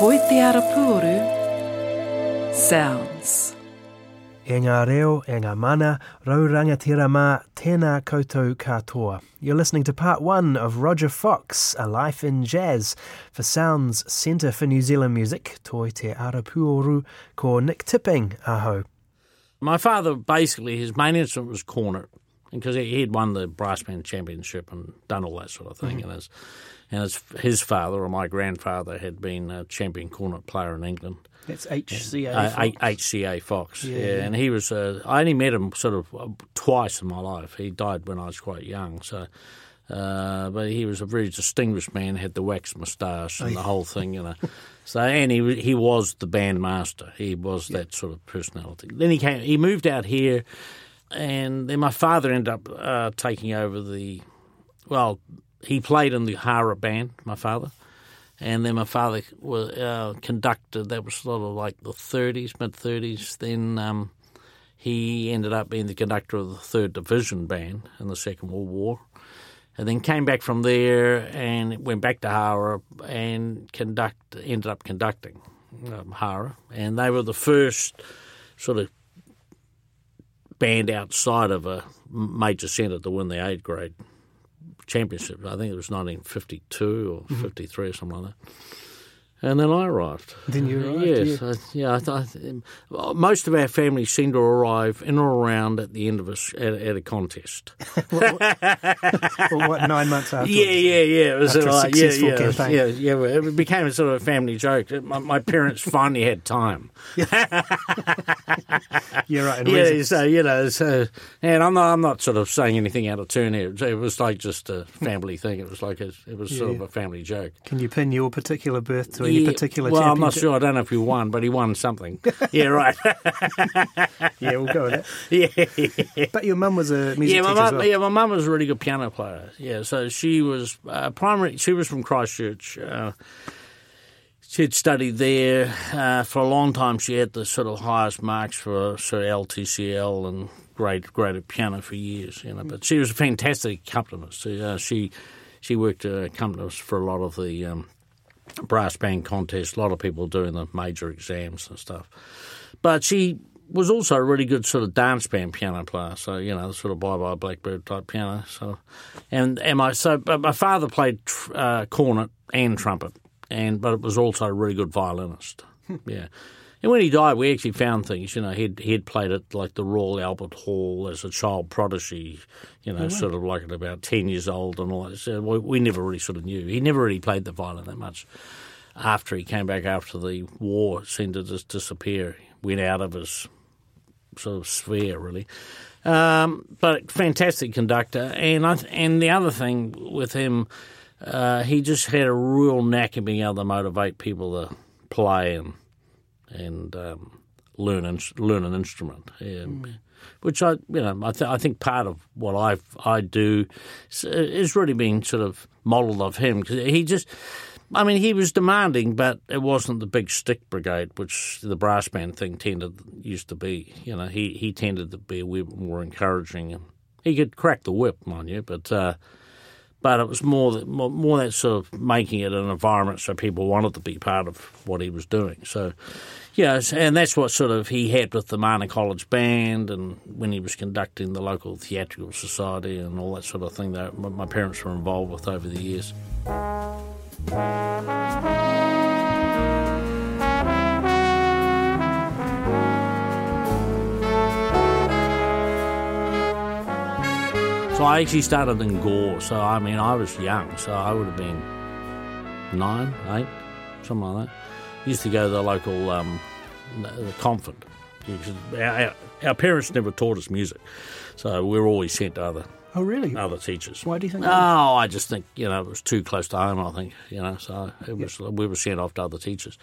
Toi te arapuru. SOUNZ. E ngā reo, e ngā mana, raurangatira mā, tēnā koutou katoa. You're listening to part one of Rodger Fox, A Life in Jazz, for SOUNZ Centre for New Zealand Music, toi te arapuoru, ko Nick Tipping, aho. My father, basically, his main instrument was cornet because he had won the brass band championship and done all that sort of thing. Mm-hmm. And, his, and his, his father or my grandfather had been a champion cornet player in England. That's HCA. Uh, Fox. HCA Fox, yeah, Yeah, yeah. and he was. Uh, I only met him sort of uh, twice in my life. He died when I was quite young, so. Uh, but he was a very distinguished man. Had the wax moustache and the whole thing, you know. So, and he, he was the band master. He was that sort of personality. Then he came. He moved out here, and then my father ended up uh, taking over the. Well, he played in the Hara band. My father, and then my father was uh, conducted. That was sort of like the 30s, mid 30s. Then um, he ended up being the conductor of the Third Division band in the Second World War, and then came back from there and went back to Hara and conduct ended up conducting um, Hara, and they were the first sort of band outside of a major centre to win the eighth grade championship. I think it was 1952 or mm-hmm. 53 or something like that. And then I arrived. Then you arrived, Yes, I, yeah. I, th- well, most of our family seem to arrive in or around at the end of a at, at a contest. well, what, nine months after? Yeah, yeah, yeah. It was After a like, yeah, successful yeah, campaign. yeah, yeah. It became a sort of a family joke. My, my parents finally had time. You're right. And Yeah, reason- so you know, so and I'm not, I'm not sort of saying anything out of turn here. It was like just a family thing. It was like a, it was sort of a family joke. Can you pin your particular birth to Yeah, particular well, I'm not sure. I don't know if he won, but he won something. yeah, right. Yeah, we'll go with that. yeah, But your mum was a music yeah. My teacher as well. yeah, my mum was a really good piano player. Yeah, so she was uh, primary. She was from Christchurch. Uh, she'd studied there uh, for a long time. She had the sort of highest marks for sort of LTCL and great great graded piano for years. You know, but she was a fantastic accompanist. Uh, she she worked uh, accompanist for a lot of the. Um, brass band contest, a lot of people doing the major exams and stuff. But she was also a really good sort of dance band piano player, so you know, sort of bye bye Blackbird type piano. So, and and my so but my father played tr- uh, cornet and trumpet, and but it was also a really good violinist. yeah. And when he died, we actually found things. You know, he'd he'd played at like the Royal Albert Hall as a child prodigy. You know, sort of like at about ten years old and all that. So we, we never really sort of knew. He never really played the violin that much. After he came back after the war, seemed to just disappear. Went out of his sort of sphere, really. Um, but fantastic conductor, and I, and the other thing with him, uh, he just had a real knack of being able to motivate people to play and and um, learn learn an instrument. Yeah. Which I, you know, I, th- I think part of what I I do is, really being sort of modelled of him because he just, I mean, he was demanding, but it wasn't the big stick brigade, which the brass band thing tended used to be. You know, he he tended to be a wee bit more encouraging, he could crack the whip, mind you, but. Uh, but it was more that more, that sort of making it an environment so people wanted to be part of what he was doing. So, yes, and that's what sort of he had with the Mana College Band, and when he was conducting the local theatrical society and all that sort of thing that my parents were involved with over the years. So I actually started in Gore. So I mean, I was young, so I would have been nine, eight, something like that. Used to go to the local um, the convent. Our, parents never taught us music, so we were always sent to other Oh, really? other teachers. Why do you think Oh, that? I just think you know it was too close to home. I think you know, so it was we were sent off to other teachers.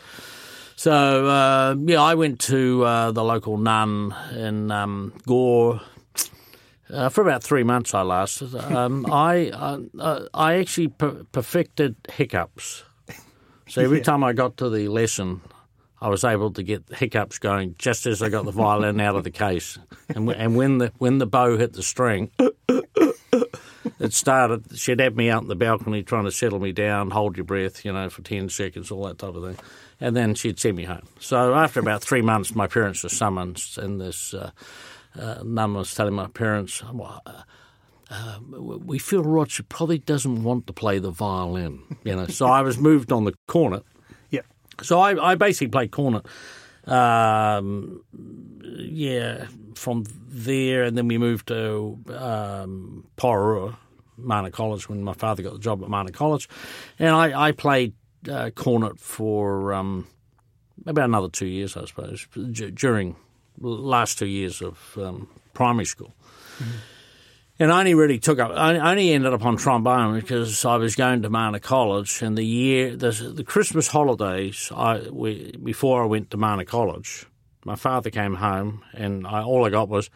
So uh, yeah, I went to uh, the local nun in um, Gore. Uh, for about three months, I lasted. Um, I uh, uh, I actually per- perfected hiccups. So every time I got to the lesson, I was able to get the hiccups going just as I got the violin out of the case, and w- and when the when the bow hit the string, it started. She'd have me out in the balcony trying to settle me down, hold your breath, you know, for ten seconds, all that type of thing, and then she'd send me home. So after about three months, my parents were summoned, and this uh, uh, mum was telling my parents. Well, uh, uh, we feel Rodger probably doesn't want to play the violin, you know. So I was moved on the cornet. Yeah. So I, I basically played cornet. Um, yeah, from there, and then we moved to um, Porirua, Mana College, when my father got the job at Mana College, and I, I played uh, cornet for um, about another two years, I suppose, d- during last two years of um, primary school. Mm-hmm. And I only really took up. I only ended up on trombone because I was going to Mana College, and the year the, the Christmas holidays, I we, before I went to Mana College, my father came home, and I, all I got was,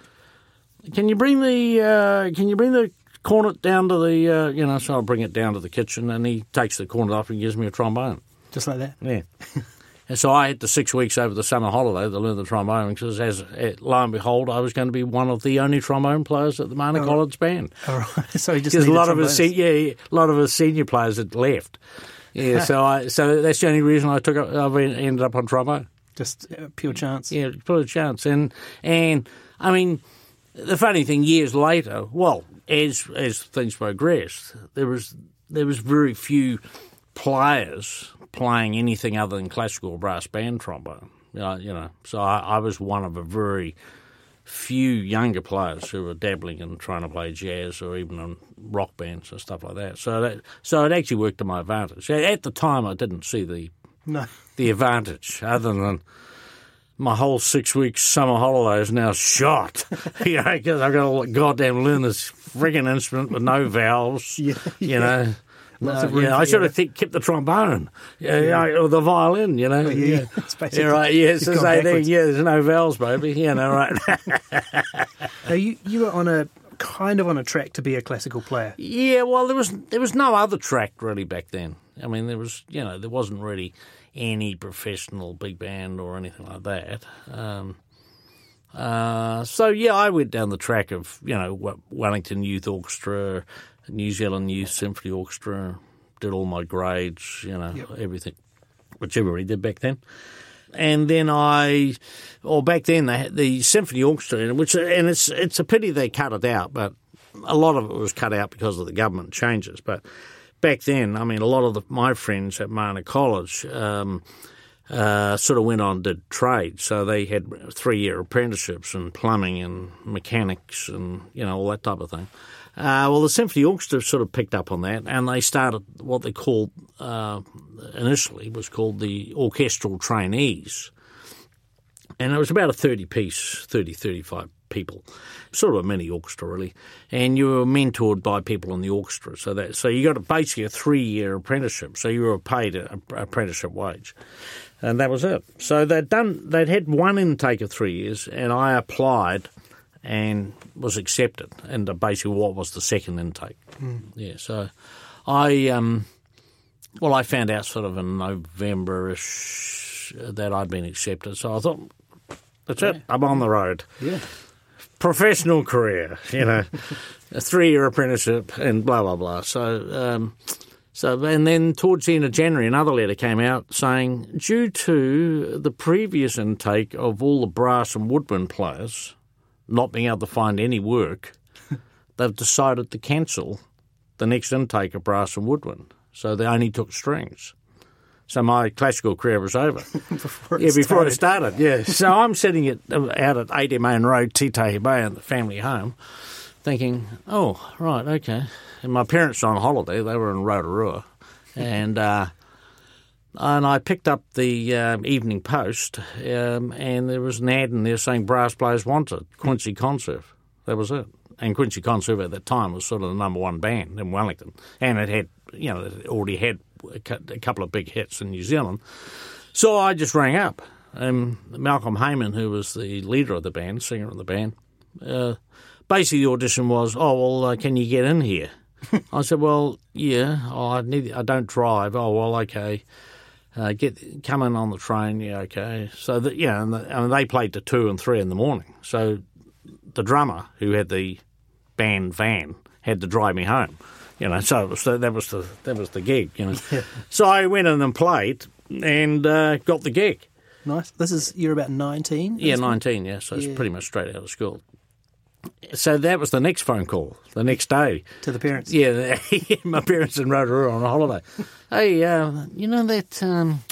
"Can you bring the uh, Can you bring the cornet down to the uh, you know?" So I'll bring it down to the kitchen, and he takes the cornet off and gives me a trombone. Just like that. Yeah. And so I had the six weeks over the summer holiday to learn the trombone because, as lo and behold, I was going to be one of the only trombone players at the Mana oh, College band. All right. So just because a lot of us, yeah, a lot of us senior players had left. Yeah, so I so that's the only reason I took up, I ended up on trombone. Just uh, pure chance. Yeah, pure chance. And and I mean, the funny thing, years later, well, as as things progressed, there was there was very few players playing anything other than classical brass band trombone. Uh, you know, so I, I, was one of a very few younger players who were dabbling in trying to play jazz or even in rock bands and stuff like that. So that so it actually worked to my advantage. At the time, I didn't see the no. the advantage other than my whole six weeks summer holiday is now shot. you know, because I've got to goddamn learn this frigging instrument with no valves. Yeah, you yeah. know. Lots of yeah, I should have th- kept the trombone, yeah, yeah. or the violin, you know. Oh, yeah, yeah. yeah, right. Yes, yeah, say there, yeah, there's no vowels, baby. You know, right. now you you were on a kind of on a track to be a classical player. Yeah, well, there was there was no other track really back then. I mean, there was you know there wasn't really any professional big band or anything like that. Um, uh, so yeah, I went down the track of you know Wellington Youth Orchestra, New Zealand Youth Symphony Orchestra, did all my grades, you know, yep. everything, which everybody did back then. And then I, or back then they had the symphony orchestra, which and it's it's a pity they cut it out, but a lot of it was cut out because of the government changes. But back then, I mean, a lot of the, my friends at Mana College. Um, uh, sort of went on did trade. So they had three year apprenticeships in plumbing and mechanics and you know all that type of thing. Uh, well, the Symphony Orchestra sort of picked up on that, and they started what they called uh, initially was called the orchestral trainees, and it was about a thirty piece, 30, 35 people, sort of a mini orchestra really, and you were mentored by people in the orchestra. So that so you got a, basically a three year apprenticeship. So you were paid an apprenticeship wage, and that was it. So they'd done they'd had one intake of three years, and I applied and was accepted into basically what was the second intake. Mm. Yeah, so I um, well, I found out sort of in November-ish that I'd been accepted. So I thought, that's yeah. it. I'm on the road. Yeah, professional career. You know, a three-year apprenticeship and blah blah blah. So. Um, so, and then towards the end of January, another letter came out saying, due to the previous intake of all the brass and woodwind players, not being able to find any work, they've decided to cancel the next intake of brass and woodwind. So they only took strings. So my classical career was over. before yeah, before started. it started, yeah. so I'm sitting at, out at 80 Main Road, Titahi Bay, in the family home, thinking, oh, right, okay. And my parents were on holiday. They were in Rotorua. and uh, and I picked up the um, Evening Post, um, and there was an ad in there saying brass players wanted Quincy Conserve. That was it. And Quincy Conserve at that time was sort of the number one band in Wellington, and it had, you know, it already had a couple of big hits in New Zealand. So I just rang up, and Malcolm Hayman, who was the leader of the band, singer of the band, uh, basically the audition was, "Oh well, uh, can you get in here?" I said, "Well, yeah. Oh, I need. I don't drive. Oh well, okay." Uh, get come in on the train. Yeah, okay. So that yeah, and, the, and they played to two and three in the morning. So the drummer who had the band van had to drive me home. You know, so was, that was the that was the gig. You know, so I went in and played and uh, got the gig. Nice. This is you're about nineteen. Yeah, nineteen. Yeah, so it's pretty much straight out of school. So that was the next phone call the next day. To the parents. Yeah, my parents in Rotorua on a holiday. hey, uh, you know that um,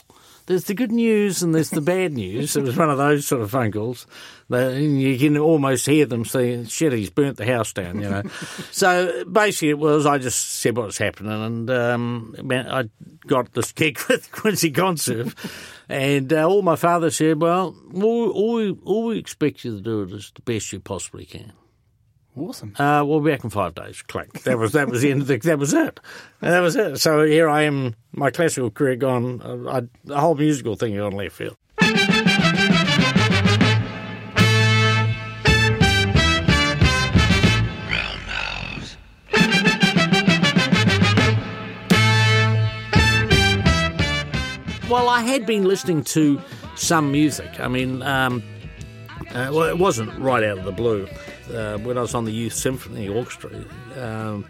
there's the good news and there's the bad news. It was one of those sort of phone calls. You can almost hear them saying, shit, he's burnt the house down, you know. so basically it was, I just said what was happening and um, I got this gig with Quincy Conserve and uh, all my father said, well, all, all, we, all we expect you to do is the best you possibly can. Awesome. Uh, we'll be back in five days. Click. That was that was the end. Of the, that was it. And that was it. So here I am. My classical career gone. Uh, whole musical thing gone left field. Well, I had been listening to some music. I mean, um, uh, well, it wasn't right out of the blue uh, when I was on the Youth Symphony Orchestra, um,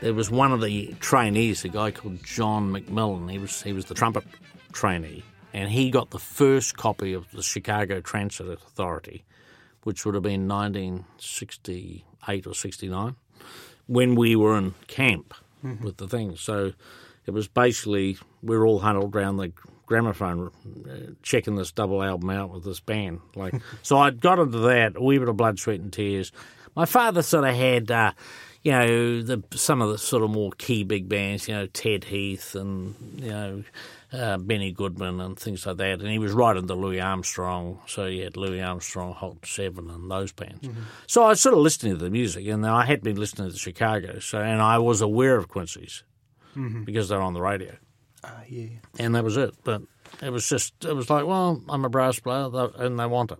there was one of the trainees, a guy called John McMillan. He was he was the trumpet trainee, and he got the first copy of the Chicago Transit Authority, which would have been 1968 or 69, when we were in camp mm-hmm. with the thing. So it was basically we were all huddled around the gramophone uh, checking this double album out with this band. Like, so I got into that a wee bit of blood, sweat, and tears. My father sort of had, uh, you know, the, some of the sort of more key big bands, you know, Ted Heath and you know. Uh, Benny Goodman and things like that, and he was right into Louis Armstrong, so he had Louis Armstrong, Hot Seven, and those bands. Mm-hmm. So I was sort of listening to the music, and I had been listening to Chicago, so and I was aware of Quincy's mm-hmm. because they're on the radio. Uh, yeah. And that was it. But it was just, it was like, well, I'm a brass player and they want it.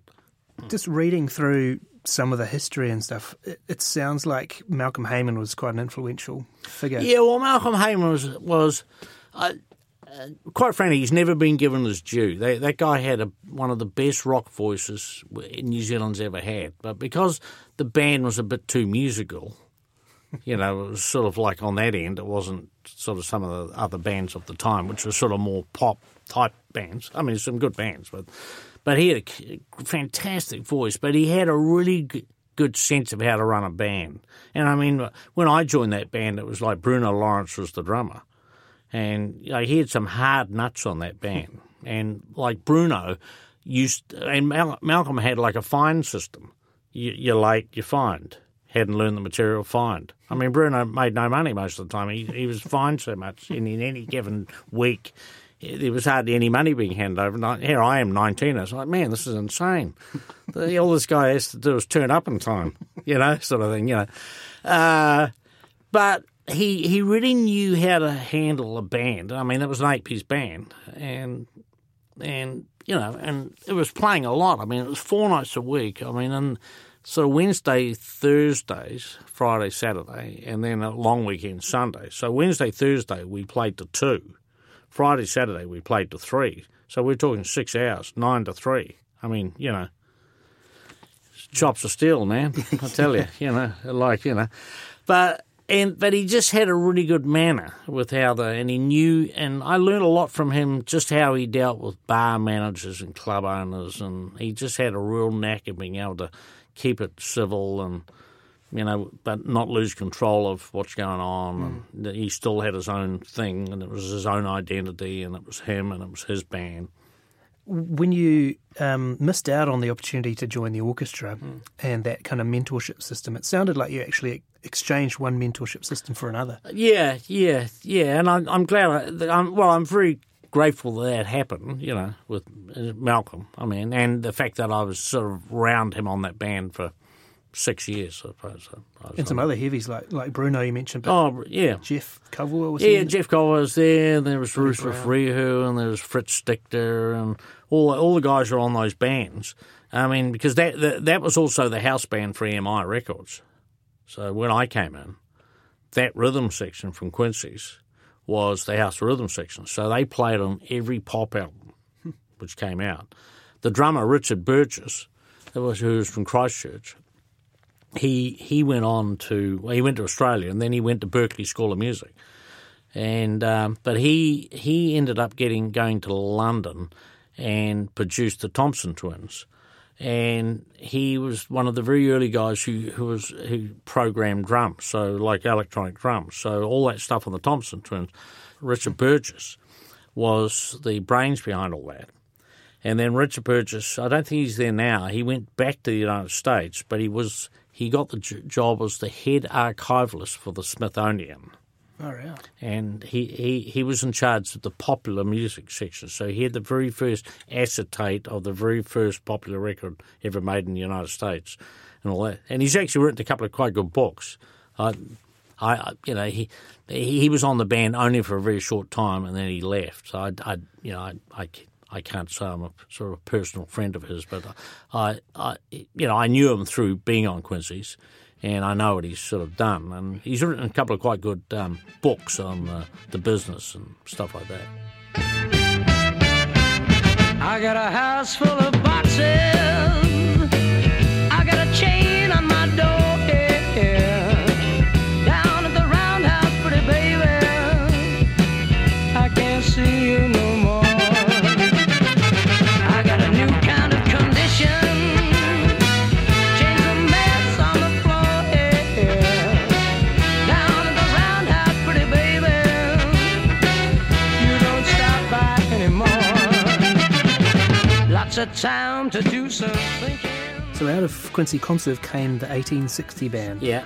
Just reading through some of the history and stuff, it, it sounds like Malcolm Hayman was quite an influential figure. Yeah, well, Malcolm Hayman was, was uh, uh, quite frankly, he's never been given his due. They, that guy had a, one of the best rock voices New Zealand's ever had. But because the band was a bit too musical, you know, it was sort of like on that end, it wasn't sort of some of the other bands of the time, which were sort of more pop type bands. I mean, some good bands, but but he had a fantastic voice, but he had a really good sense of how to run a band. And I mean, when I joined that band, it was like Bruno Lawrence was the drummer, and you know, he had some hard nuts on that band. and like Bruno used, and Mal- Malcolm had like a fine system. You, you're late, you find hadn't learned the material, fined. I mean, Bruno made no money most of the time. He, he was fined so much in, in any given week. There was hardly any money being handed over. Here I am, 19. I was like, man, this is insane. All this guy has to do is turn up in time, you know, sort of thing, you know. Uh, but he he really knew how to handle a band. I mean, it was an eight piece band, and and you know, and it was playing a lot. I mean, it was four nights a week. I mean, and so Wednesday, Thursdays, Friday, Saturday, and then a long weekend Sunday. So Wednesday, Thursday we played to two. Friday, Saturday we played to three. So we're talking six hours, nine to three. I mean, you know, chops of steel, man. I tell you, you know, like you know, but and but he just had a really good manner with how the and he knew and I learned a lot from him just how he dealt with bar managers and club owners and he just had a real knack of being able to keep it civil and you know, but not lose control of what's going on. Mm. And he still had his own thing, and it was his own identity, and it was him, and it was his band. When you um, missed out on the opportunity to join the orchestra mm. and that kind of mentorship system, it sounded like you actually exchanged one mentorship system for another. Yeah, yeah, yeah, and I'm, I'm glad. I, I'm, well, I'm very grateful that that happened, you know, with uh, Malcolm. I mean, and the fact that I was sort of around him on that band for six years, I suppose. I and some other heavies like like Bruno you mentioned. oh, yeah. Jeff Culver was Yeah, Jeff Culver was there, and there was Rufus Rehu, and there was Fritz Stichter, and all all the guys were on those bands. I mean, because that, that, that was also the house band for EMI Records. So when I came in, that rhythm section from Quincy's was the house rhythm section. So they played on every pop album which came out. The drummer Richard Burgess, who was from Christchurch, he he went on to well, he went to Australia and then he went to Berklee School of Music, and um, but he he ended up getting going to London and produced the Thompson Twins, and he was one of the very early guys who who was who programmed drums, so like electronic drums, so all that stuff on the Thompson Twins. Richard Burgess was the brains behind all that. And then Richard Burgess, I don't think he's there now. He went back to the United States, but he was he got the job as the head archivalist for the Smithsonian. Oh. And he, he, he was in charge of the popular music section. So he had the very first acetate of the very first popular record ever made in the United States and all that. And he's actually written a couple of quite good books. I, I, you know, he he was on the band only for a very short time, and then he left. So I, I you know, I, I, I can't say I'm a sort of a personal friend of his, but I, I, you know, I knew him through being on Quincy's, and I know what he's sort of done, and he's written a couple of quite good um, books on uh, the business and stuff like that. I got a house full of boxes. Time to do some thinking. So out of Quincy Conserve came the 1860 band. Yeah.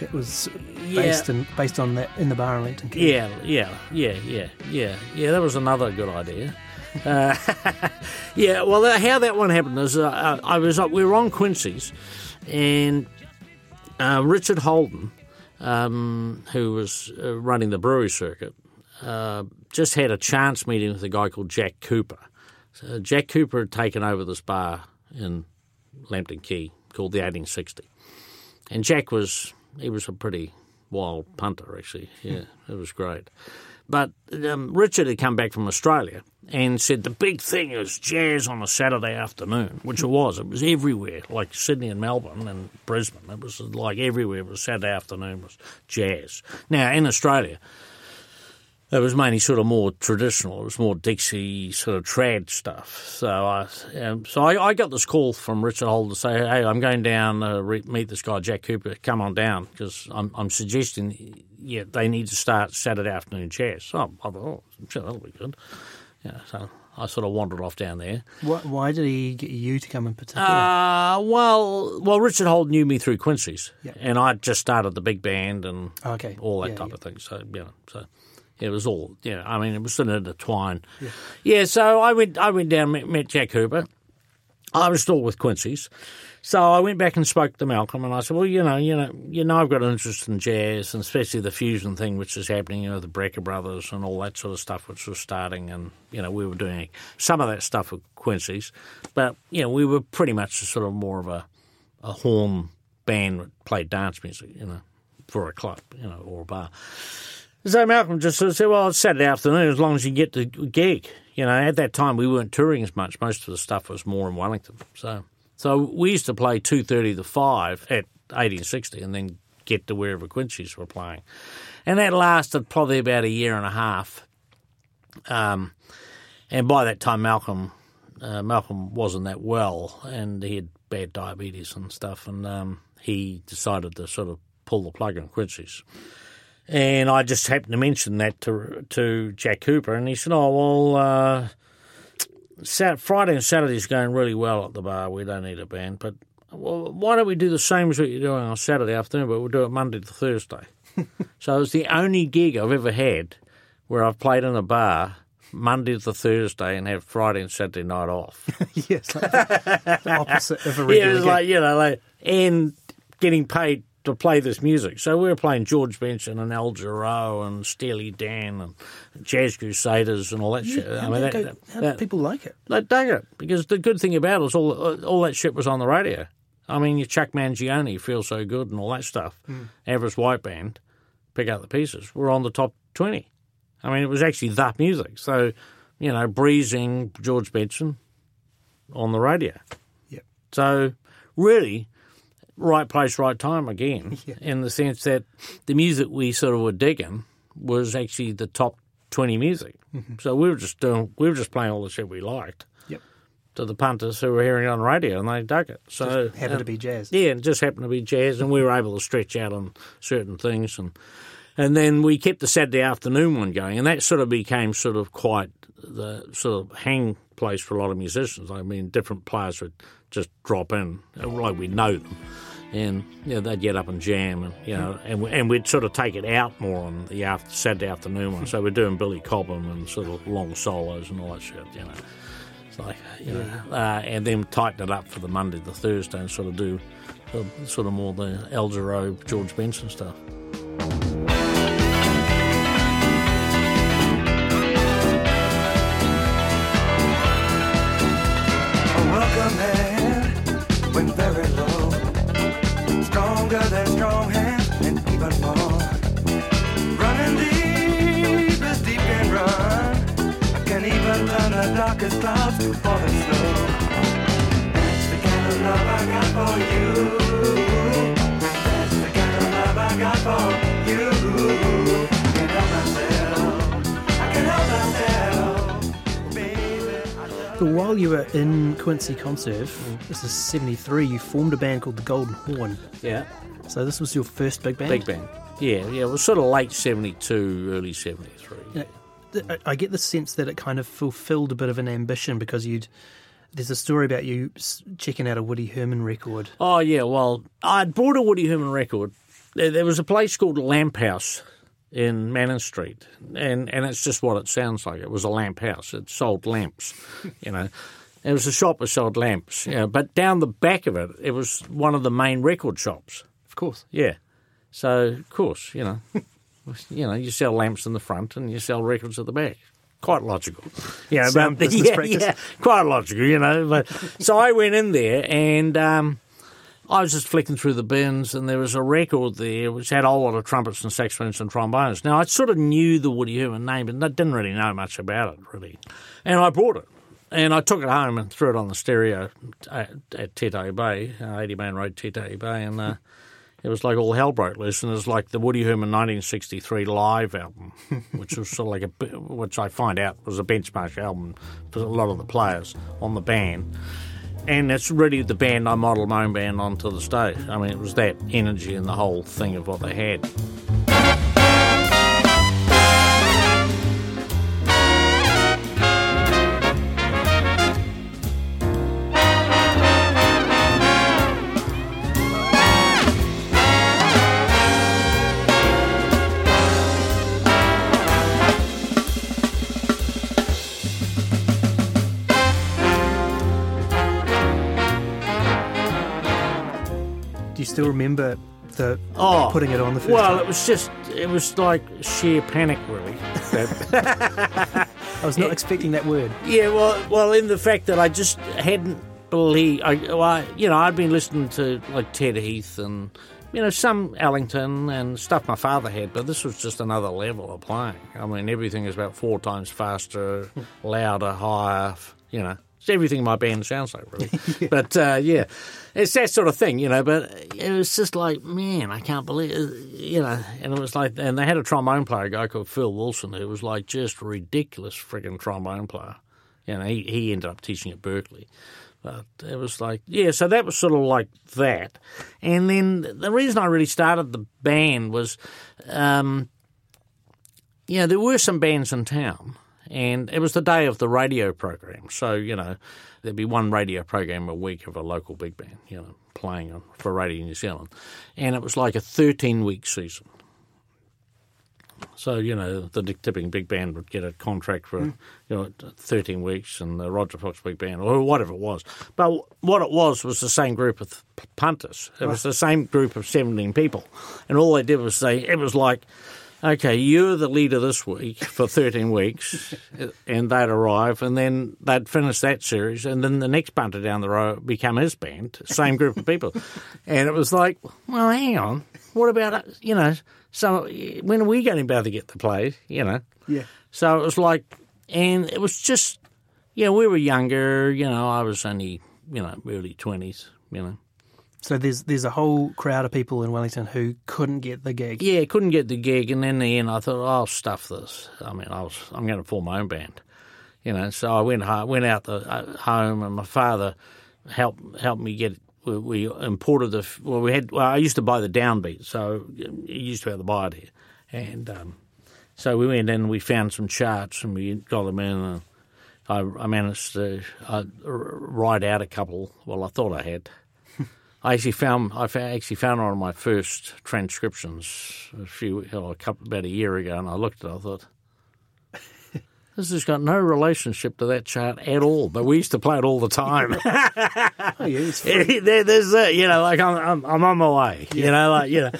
It was based, yeah. in, based on that in the bar in. Yeah, yeah, yeah, yeah, yeah, yeah. That was another good idea. uh, yeah, well, how that one happened is uh, I was we were on Quincy's, and uh, Richard Holden, um, who was uh, running the brewery circuit, uh, just had a chance meeting with a guy called Jack Cooper, so Jack Cooper had taken over this bar in Lambton Quay called the 1860. And Jack was, he was a pretty wild punter, actually. Yeah, it was great. But um, Richard had come back from Australia and said the big thing is jazz on a Saturday afternoon, which it was. It was everywhere, like Sydney and Melbourne and Brisbane. It was like everywhere. It was Saturday afternoon was jazz. Now in Australia, it was mainly sort of more traditional. It was more Dixie sort of trad stuff. So I, um, so I, I, got this call from Richard Holden to say, "Hey, I'm going down to re- meet this guy Jack Cooper. Come on down because I'm, I'm suggesting, yeah, they need to start Saturday afternoon jazz." So I thought, "Oh, sure, that'll be good." Yeah, so I sort of wandered off down there. Why, why did he get you to come in particular? Uh, well, well, Richard Holden knew me through Quincy's, yeah. and I just started the big band and okay. all that yeah, type yeah. of thing. So yeah, so it was all, yeah. I mean, it was sort of intertwined. Yeah. yeah. So I went, I went down, met, met Jack Hooper. I was still with Quincy's, so I went back and spoke to Malcolm, and I said, "Well, you know, you know, you know, I've got an interest in jazz, and especially the fusion thing, which is happening. You know, the Brecker Brothers and all that sort of stuff, which was starting, and you know, we were doing some of that stuff with Quincy's, but you know, we were pretty much sort of more of a a horn band that played dance music, you know, for a club, you know, or a bar." So Malcolm just sort of said, well, it's Saturday afternoon as long as you get the gig. You know, at that time we weren't touring as much. Most of the stuff was more in Wellington. So so we used to play 2.30 to 5 at 1860 and then get to wherever Quincy's were playing. And that lasted probably about a year and a half. Um, and by that time, Malcolm uh, Malcolm wasn't that well, and he had bad diabetes and stuff, and um, he decided to sort of pull the plug on Quincy's. And I just happened to mention that to to Jack Cooper, and he said, "Oh well, uh, Friday and Saturday's going really well at the bar. We don't need a band, but well, why don't we do the same as what you're doing on Saturday afternoon, but we'll do it Monday to Thursday." so it's the only gig I've ever had where I've played in a bar Monday to Thursday and have Friday and Saturday night off. yes, like the, the opposite of a regular. Yeah, it was gig. like you know, like and getting paid to play this music. So we were playing George Benson and Al Jarreau and Steely Dan and Jazz Crusaders and all that Yeah, shit. I mean, that, go- how that- did people like it? they dug it because the good thing about it is all all that shit was on the radio. I mean, your Chuck Mangione, Feel So Good, and all that stuff. Hmm. Average White Band, Pick Up the Pieces, were on the top 20. I mean, it was actually that music. So, you know, breezing George Benson on the radio. Yep. So, really, right place, right time again, Yeah. in the sense that the music we sort of were digging was actually the top twenty music. Mm-hmm. So we were just doing, we were just playing all the shit we liked Yep. to the punters who were hearing it on the radio, and they dug it. So Happened um, to be jazz. yeah, it just happened to be jazz, and we were able to stretch out on certain things, and and then we kept the Saturday afternoon one going, and that sort of became sort of quite the sort of hang place for a lot of musicians. I mean, different players would just drop in, like we know them, and you know, they'd get up and jam, and you know, and and we'd sort of take it out more on the after, Saturday afternoon one. So we're doing Billy Cobham and sort of long solos and all that shit, you know. It's like, you know, uh, and then tighten it up for the Monday, the Thursday, and sort of do the, sort of more the Al Jarreau, George Benson stuff. So while you were in Quincy Conserve, this is 73, you formed a band called the Golden Horn. Yeah. So this was your first big band? Big band. Yeah, yeah. It was sort of late 72, early 73. You I- get the sense that it kind of fulfilled a bit of an ambition because you'd. There's a story about you checking out a Woody Herman record. Oh, yeah. Well, I'd bought a Woody Herman record. There, was a place called Lamp House in Manners Street, and, and it's just what it sounds like. It was a lamp house. It sold lamps, you know. It was a shop that sold lamps, you know, but down the back of it, it was one of the main record shops. Of course. Yeah. So, of course, you know, you know, you sell lamps in the front and you sell records at the back. Quite logical. Sound but, business yeah, practice. yeah, quite logical, you know. But so I went in there and um, I was just flicking through the bins and there was a record there which had a whole lot of trumpets and saxophones and trombones. Now I sort of knew the Woody Herman name, but I didn't really know much about it really. And I bought it. And I took it home and threw it on the stereo at, at Titahi Bay, uh, 80 Man Road, Titahi Bay, and uh, it was like all hell broke loose, and it was like the Woody Herman 1963 live album, which was sort of like a, which I find out was a benchmark album for a lot of the players on the band. And it's really the band I modelled my own band onto the stage. I mean, it was that energy and the whole thing of what they had. Still remember the Oh, putting it on the first Well, time? it was just, it was like sheer panic, really. I was not expecting that word. Yeah, well, well, in the fact that I just hadn't believed, I, well, I, you know, I'd been listening to like Ted Heath and you know some Ellington and stuff my father had, but this was just another level of playing. I mean, everything is about four times faster, hmm. louder, higher. You know, it's everything my band sounds like, really. But uh, yeah, it's that sort of thing, you know. But it was just like, man, I can't believe, you know. And it was like, and they had a trombone player, a guy called Phil Wilson, who was like just ridiculous frigging trombone player. You know, he, he ended up teaching at Berklee. But it was like, yeah, so that was sort of like that. And then the reason I really started the band was, um, yeah, there were some bands in town. And it was the day of the radio program. So, you know, there'd be one radio program a week of a local big band, you know, playing on, for Radio New Zealand. And it was like a 13 week season. So you know the Dick Tipping Big Band would get a contract for hmm. you know thirteen weeks, and the Rodger Fox Big Band or whatever it was. But what it was was the same group of punters. It was the same group of seventeen people, and all they did was say it was like, okay, you're the leader this week for thirteen weeks, and they'd arrive, and then they'd finish that series, and then the next punter down the road become his band, same group of people, and it was like, well, hang on, what about uh, you know? So when are we going to be able to get the play? You know. Yeah. So it was like, and it was just, yeah, we were younger. You know, I was only, you know, early twenties. You know. So there's there's a whole crowd of people in Wellington who couldn't get the gig. Yeah, couldn't get the gig, and in the end, I thought, oh, I'll stuff this. I mean, I was I'm going to form my own band, you know. So I went home, went out the uh, home, and my father helped helped me get. We, we imported the well, we had. Well, I used to buy the downbeat, so you used to have to buy it here, and um, so we went in and we found some charts and we got them in. And I, I managed to uh, write out a couple. Well, I thought I had. I actually found I actually found one of my first transcriptions a few a couple about a year ago, and I looked at it. I thought this has got no relationship to that chart at all. But we used to play it all the time. Oh, yeah, there, there's that, you know, like I'm, I'm, I'm on my way, you know, like you know,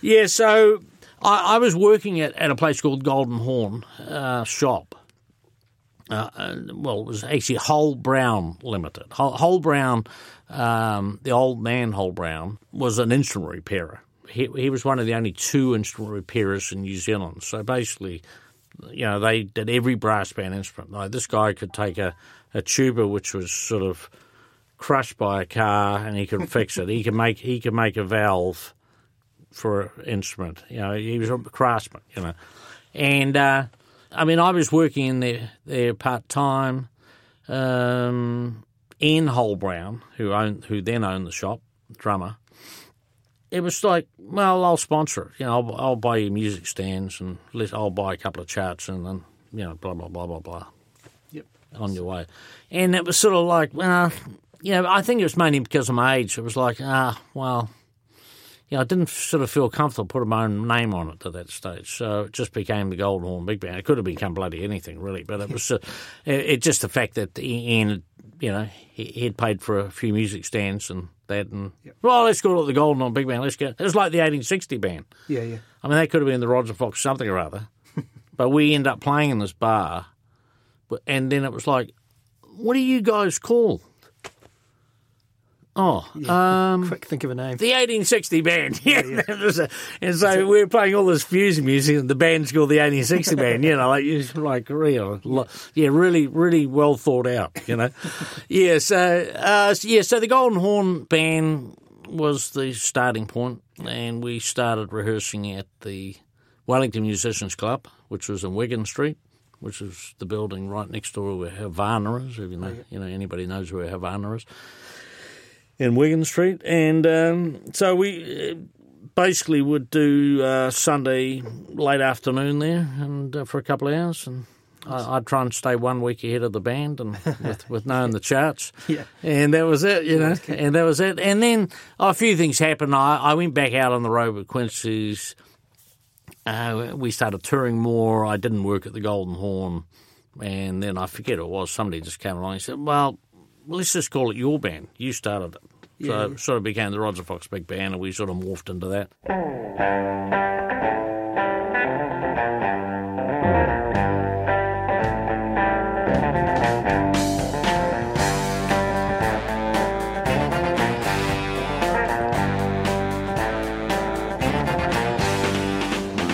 yeah. So I, I was working at, at a place called Golden Horn uh, Shop. Uh, well, it was actually Hull Brown Limited. Hull, Hull Brown, um, the old man Hull Brown, was an instrument repairer. He, he was one of the only two instrument repairers in New Zealand. So basically, you know, they did every brass band instrument. Like this guy could take a, a tuba which was sort of crushed by a car and he could fix it. He could make he could make a valve for an instrument. You know, he was a craftsman. You know, and uh, I mean, I was working in there there part time. Um, Ian Holbrown, who owned who then owned the shop, drummer. It was like, well, I'll sponsor it. You know, I'll, I'll buy you music stands and let, I'll buy a couple of charts and then you know, blah blah blah blah blah. Yep. On your way, and it was sort of like, well, you know, I think it was mainly because of my age. It was like, ah, well, yeah, I didn't sort of feel comfortable putting my own name on it at that stage. So it just became the Golden Horn Big Band. It could have become bloody anything, really, but it was uh, it, it just the fact that Ian, you know, he, he'd paid for a few music stands and that, and well, let's call it the Golden Horn Big Band. Let's go. It was like the 1860 band. Yeah, yeah. I mean, that could have been the Rodger Fox something or other, but we end up playing in this bar, and then it was like, what do you guys call? Oh, um, Quick, think of a name. the 1860 band. Yeah, was a- and so we were playing all this fusion music, and the band's called the 1860 band. You know, like it's like real, yeah, really, really well thought out. You know, yeah. So, uh, yeah, so the Golden Horn band was the starting point, and we started rehearsing at the Wellington Musicians Club, which was in Wigan Street. Which is the building right next door where Havana is. If you know, you know anybody knows where Havana is in Wigan Street, and um, so we uh, basically would do uh, Sunday late afternoon there, and uh, for a couple of hours, and I, I'd try and stay one week ahead of the band, and with, with knowing the charts, Yeah. and that was it, you know, and that was it, and then oh, a few things happened. I, I went back out on the road with Quincy's. Uh, we started touring more. I didn't work at the Golden Horn, and then I forget who it was. Somebody just came along and said, "Well, let's just call it your band. You started it." So it sort of became the Rodger Fox Big Band, and we sort of morphed into that.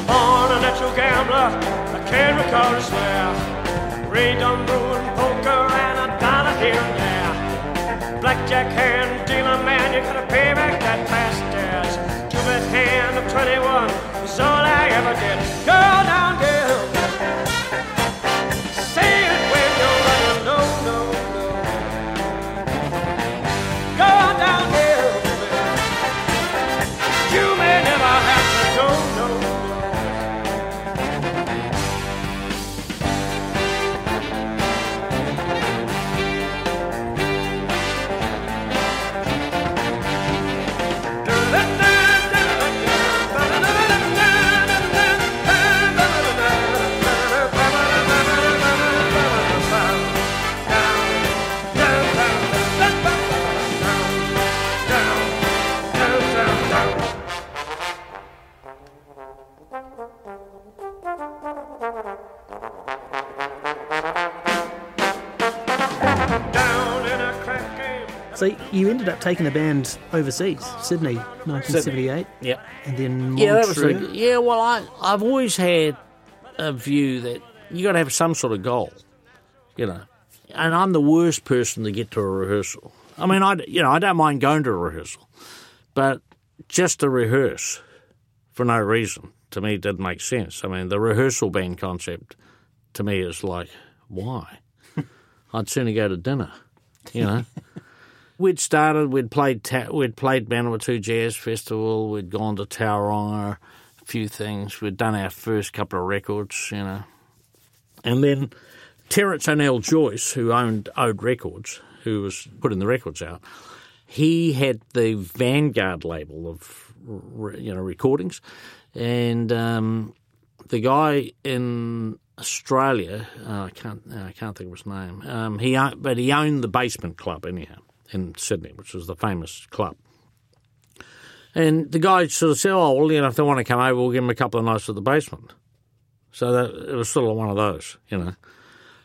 Born a natural gambler, I can't recall his swear. Ray done brewing poker Blackjack hand dealer man, you gotta pay back you ended up taking the band overseas, Sydney, 1978, Yeah. and then Yeah, that was Montreux. a, yeah. Well, I I've always had a view that you got to have some sort of goal, you know. And I'm the worst person to get to a rehearsal. I mean, I you know I don't mind going to a rehearsal, but just to rehearse for no reason to me didn't make sense. I mean, the rehearsal band concept to me is like, why? I'd sooner go to dinner, you know. We'd started, we'd played, ta- we'd played Manawatu Jazz Festival, we'd gone to Tauranga, a few things, we'd done our first couple of records, you know, and then Terence O'Neill Joyce, who owned Ode Records, who was putting the records out, he had the Vanguard label of you know recordings, and um, the guy in Australia, uh, I can't I can't think of his name. Um, he but he owned the Basement Club anyhow in Sydney, which was the famous club. And the guy sort of said, "Oh, well, you know, if they want to come over, we'll give them a couple of nights at the basement." So that it was sort of one of those, you know.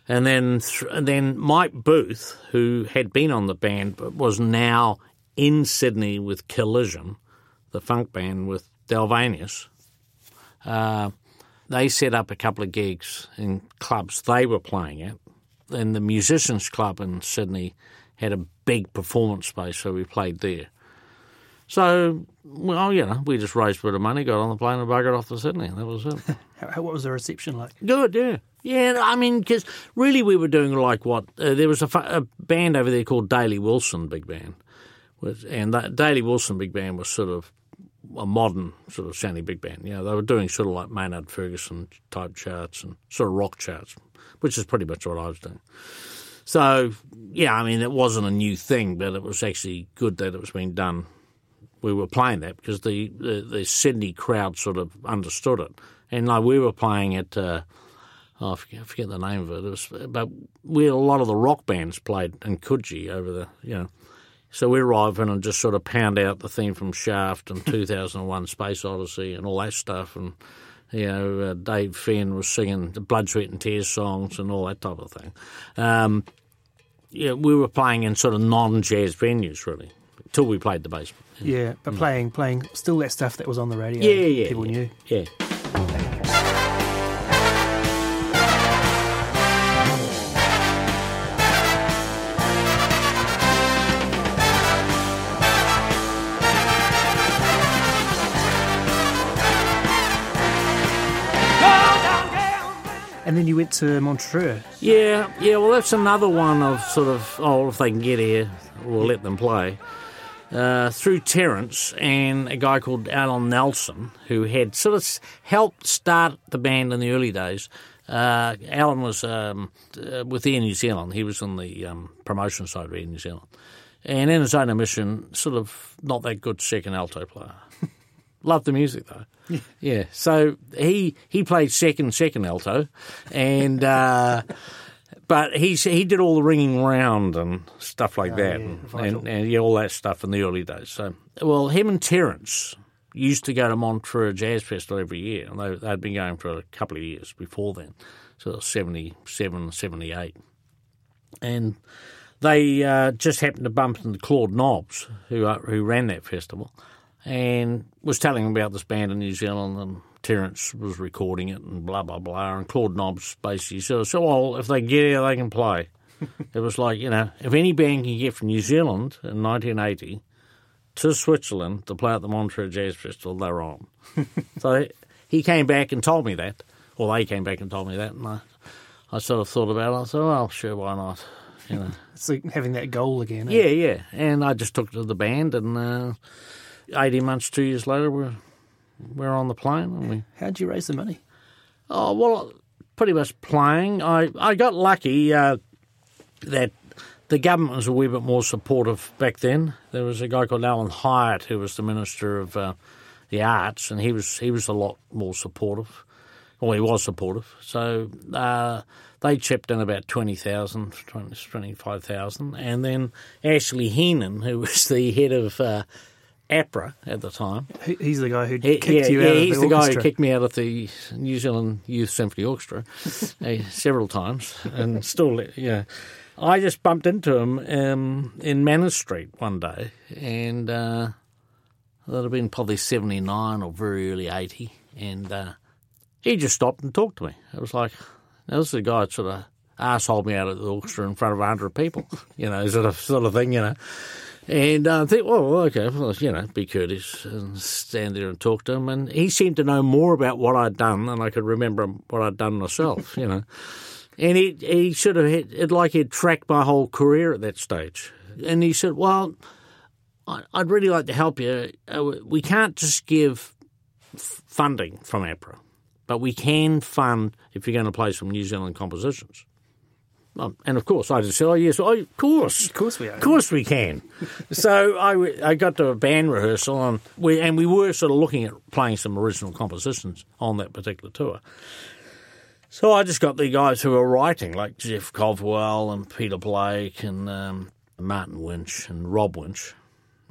And then, th- and then Mike Booth, who had been on the band but was now in Sydney with Collision, the funk band with Dalvanius, uh, they set up a couple of gigs in clubs they were playing at. And the Musicians Club in Sydney had a big performance space, so we played there. So, well, you know, we just raised a bit of money, got on the plane and buggered off to Sydney. That was it. How, what was the reception like? Good, yeah. Yeah, I mean, because really we were doing like what? Uh, there was a, a band over there called Daly Wilson Big Band. And that Daly Wilson Big Band was sort of a modern sort of sounding big band. You know, they were doing sort of like Maynard Ferguson type charts and sort of rock charts, which is pretty much what I was doing. So, yeah, I mean, it wasn't a new thing, but it was actually good that it was being done. We were playing that because the, the, the Sydney crowd sort of understood it. And like we were playing it, uh, oh, I, forget, I forget the name of it, it was, but we a lot of the rock bands played in Coogee over the, you know. So we arrive in and just sort of pound out the theme from Shaft and 2001 Space Odyssey and all that stuff. And, you know, uh, Dave Fenn was singing the Blood, Sweat and Tears songs and all that type of thing. Um, yeah, we were playing in sort of non-jazz venues, really, until we played the basement. Yeah, but mm. playing, playing still that stuff that was on the radio. Yeah, yeah, People yeah. knew. Yeah. And then you went to Montreux. Yeah, yeah. Well, that's another one of sort of oh, if they can get here, we'll let them play. Uh, through Terence and a guy called Alan Nelson, who had sort of helped start the band in the early days. Uh, Alan was um, uh, with Air New Zealand. He was on the um, promotion side of Air New Zealand. And in his own admission, sort of not that good second alto player. Loved the music though. Yeah. So he he played second second alto, and uh, but he he did all the ringing round and stuff like that, yeah, and, and, and yeah, all that stuff in the early days. So well, him and Terence used to go to Montreux Jazz Festival every year, and they, they'd been going for a couple of years before then, so it was 77, 78. and they uh, just happened to bump into Claude Nobs, who uh, who ran that festival, and was telling them about this band in New Zealand, and Terence was recording it, and blah blah blah. And Claude Nobs basically said, "So, well, if they get here, they can play." it was like you know, if any band can get from New Zealand in 1980 to Switzerland to play at the Montreux Jazz Festival, they're on. so he came back and told me that, or they came back and told me that, and I, I sort of thought about it. I said, well, sure, why not? You know. It's like having that goal again. eh? Yeah, yeah. And I just took to the band, and uh, 18 months, two years later, we're, we're on the plane. And we, How'd you raise the money? oh, well, pretty much playing. I, I got lucky uh, that the government was a wee bit more supportive back then. There was a guy called Allan Highet who was the Minister of uh, the Arts, and he was, he was a lot more supportive. Well, he was supportive. So uh, they chipped in about 20,000, 20 25,000. And then Ashley Heenan, who was the head of uh, APRA at the time, He's the guy who he- kicked yeah, you yeah, out of he's the, the, guy who kicked me out of the New Zealand Youth Symphony Orchestra uh, several times, and still, yeah. I just bumped into him um, in Manners Street one day, and uh, that'd have been probably seventy nine or very early eighty, and uh, he just stopped and talked to me. It was like, now this is a guy that sort of arseholed me out of the orchestra in front of hundred people, you know, sort of sort of thing, you know. And uh, I think, well, okay, well, you know, be courteous and stand there and talk to him. And he seemed to know more about what I'd done than I could remember what I'd done myself, you know. And he, he sort of, had, it like he'd tracked my whole career at that stage. And he said, well, I'd really like to help you. Uh, We can't just give funding from APRA, but we can fund if you're going to play some New Zealand compositions. Um, and of course, I just said, "Oh yes, oh, of course, Of course we are. of course we can." so I, I got to a band rehearsal, and we and we were sort of looking at playing some original compositions on that particular tour. So I just got the guys who were writing, like Jeff Covwell and Peter Blake and um, Martin Winch and Rob Winch.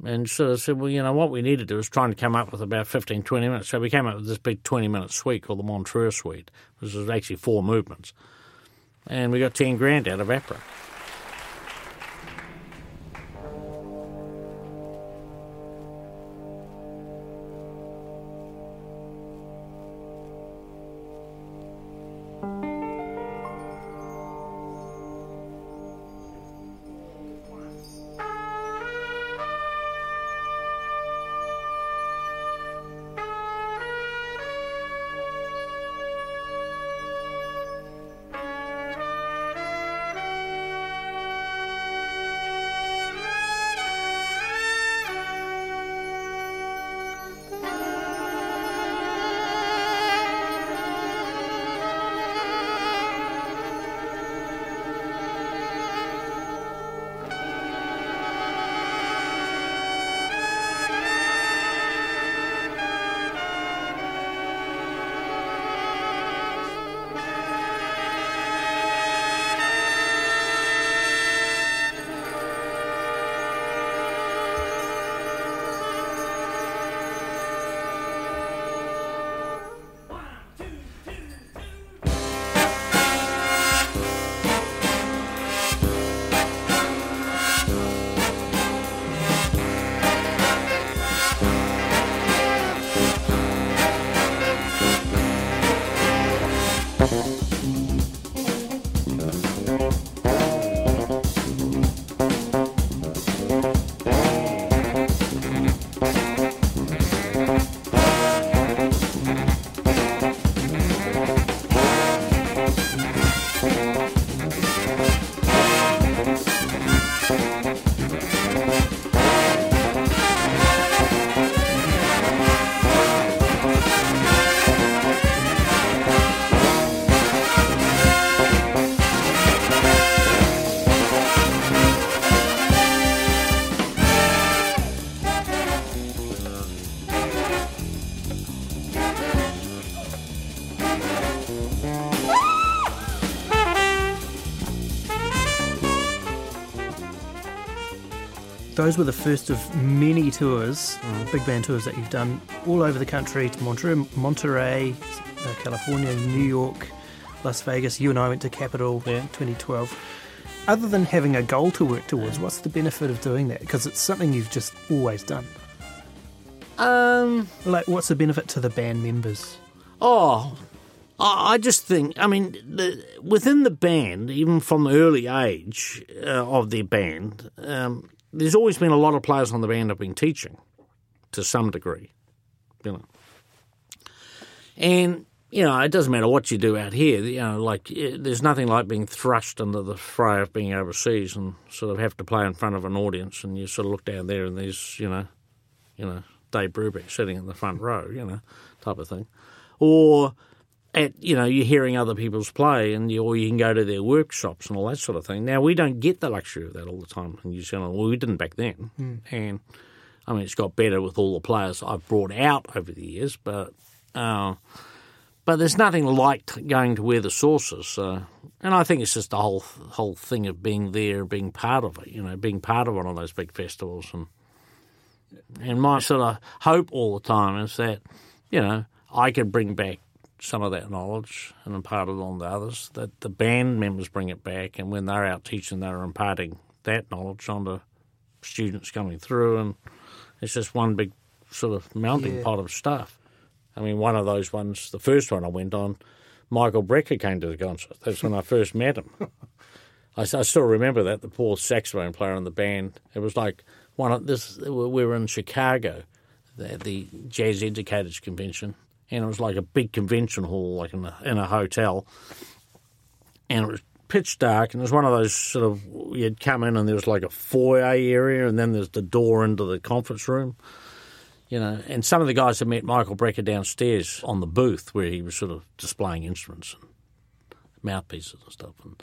And so I said, well, you know, what we need to do is trying to come up with about 15, 20 minutes. So we came up with this big 20 minute suite called the Montreux Suite, which was actually four movements. And we got 10 grand out of APRA. Those were the first of many tours, big band tours that you've done all over the country to Monterey, Monterey uh, California, New York, Las Vegas. You and I went to Capitol Yeah. 2012. Other than having a goal to work towards, what's the benefit of doing that? Because it's something you've just always done. Um, Like, what's the benefit to the band members? Oh, I I just think, I mean, the, within the band, even from the early age uh, of their band, um, there's always been a lot of players on the band have been teaching to some degree, you know. And, you know, it doesn't matter what you do out here, you know, like, eh, there's nothing like being thrust into the fray of being overseas and sort of have to play in front of an audience and you sort of look down there and there's, you know, you know, Dave Brubeck sitting in the front row, you know, type of thing. Or at you know you're hearing other people's play, and you, or you can go to their workshops and all that sort of thing. Now we don't get the luxury of that all the time in New Zealand. Well, we didn't back then, and I mean it's got better with all the players I've brought out over the years, but. Uh, but there's nothing like going to where the source is, uh, and I think it's just the whole whole thing of being there, being part of it. You know, being part of one of those big festivals, and and my sort of hope all the time is that you know I could bring back some of that knowledge and impart it on to others. That the band members bring it back, and when they're out teaching, they're imparting that knowledge onto students coming through, and it's just one big sort of mounting Yeah. pot of stuff. I mean, one of those ones, the first one I went on, Michael Brecker came to the concert. That's when I first met him. I still remember that, the poor saxophone player in the band. It was like one of this. We were in Chicago, the, the Jazz Educators Convention, and it was like a big convention hall, like in a, in a hotel, and it was pitch dark, and it was one of those sort of you'd come in and there was like a foyer area, and then there's the door into the conference room. You know, and some of the guys had met Michael Brecker downstairs on the booth where he was sort of displaying instruments and mouthpieces and stuff. And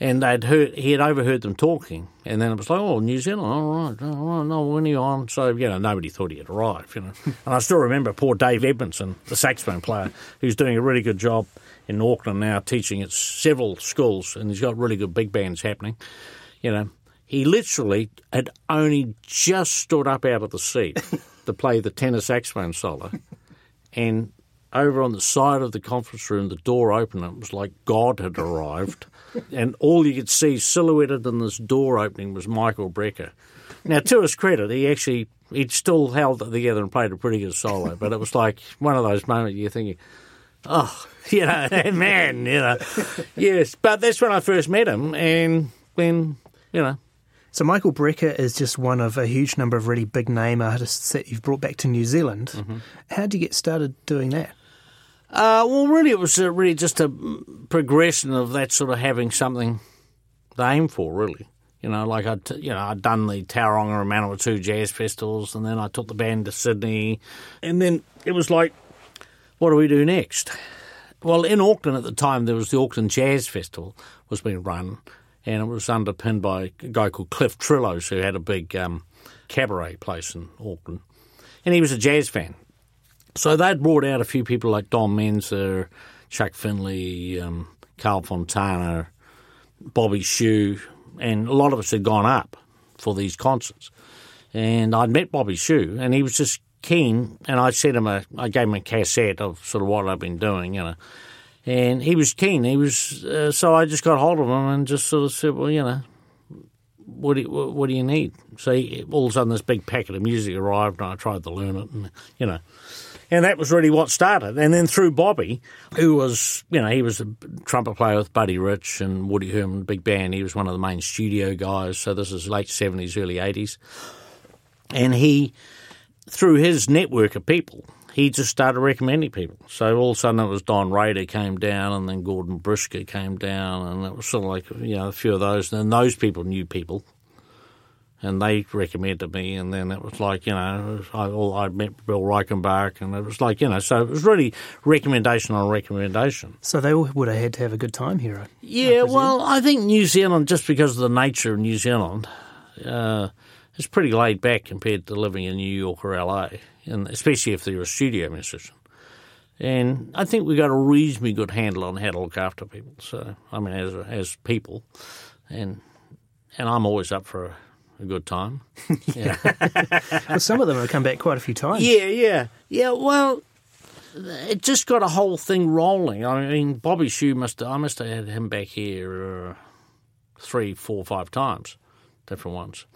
and they'd heard he had overheard them talking, and then it was like, "Oh, New Zealand, all right, all right, no, when are you on?" So you know, nobody thought he had arrived, you know. and I still remember poor Dave Edmondson, the saxophone player, who's doing a really good job in Auckland now, teaching at several schools, and he's got really good big bands happening. You know, he literally had only just stood up out of the seat to play the tenor saxophone solo, and over on the side of the conference room, the door opened. It was like God had arrived, and all you could see silhouetted in this door opening was Michael Brecker. Now, to his credit, he actually he'd still held it together and played a pretty good solo, but it was like one of those moments you're thinking, oh, you know, man, you know, yes. But that's when I first met him, and then you know, So Michael Brecker is just one of a huge number of really big name artists that you've brought back to New Zealand. Mm-hmm. How did you get started doing that? Uh, well, really, it was uh, really just a progression of that sort of having something to aim for, really. You know, like I'd, you know, I'd done the Tauranga and Manawatu jazz festivals, and then I took the band to Sydney, and then it was like, what do we do next? Well, in Auckland at the time, there was the Auckland Jazz Festival was being run, and it was underpinned by a guy called Cliff Trillos, who had a big um, cabaret place in Auckland, and he was a jazz fan. So they'd brought out a few people like Don Menza, Chuck Findley, um, Carl Fontana, Bobby Shew, and a lot of us had gone up for these concerts. And I'd met Bobby Shew, and he was just keen. And I sent him a, I gave him a cassette of sort of what I've been doing, you know. And he was keen. He was, uh, so I just got hold of him and just sort of said, well, you know, what do you, what do you need? So he, all of a sudden, this big packet of music arrived, and I tried to learn it, and you know. And that was really what started. And then through Bobby, who was, you know, he was a trumpet player with Buddy Rich and Woody Herman, big band. He was one of the main studio guys. So this is late 70s, early 80s. And he, through his network of people, he just started recommending people. So all of a sudden it was Don Rader came down and then Gordon Brisker came down and it was sort of like, you know, a few of those. And those people knew people and they recommended me, and then it was like you know I, I met Bill Reichenbach, and it was like you know so it was really recommendation on recommendation. So they would have had to have a good time here. I- I Yeah, presume. well, I think New Zealand, just because of the nature of New Zealand, uh, is pretty laid back compared to living in New York or LA, and especially if you're a studio musician. And I think we got a reasonably good handle on how to look after people. So I mean, as as people, and and I'm always up for a, a good time. Yeah. Well, some of them have come back quite a few times. Yeah, yeah, yeah. Well, it just got a whole thing rolling. I mean, Bobby Shew must I must have had him back here uh, three, four, five times, different ones.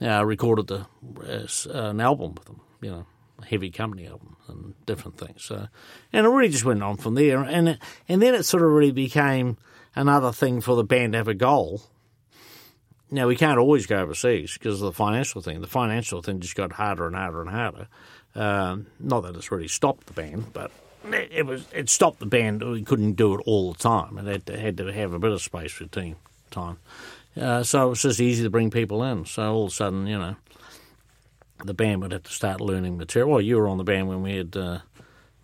Yeah, I recorded the uh, uh, an album with them. You know, a heavy company album and different things. So, and it really just went on from there. And it, and then it sort of really became another thing for the band to have a goal. Now we can't always go overseas because of the financial thing. The financial thing just got harder and harder and harder. Um, not that it's really stopped the band, but it, was it stopped the band. We couldn't do it all the time, it had to have a bit of space for team time. Uh, so it was just easy to bring people in. So all of a sudden, you know, the band would have to start learning material. Well, you were on the band when we had uh,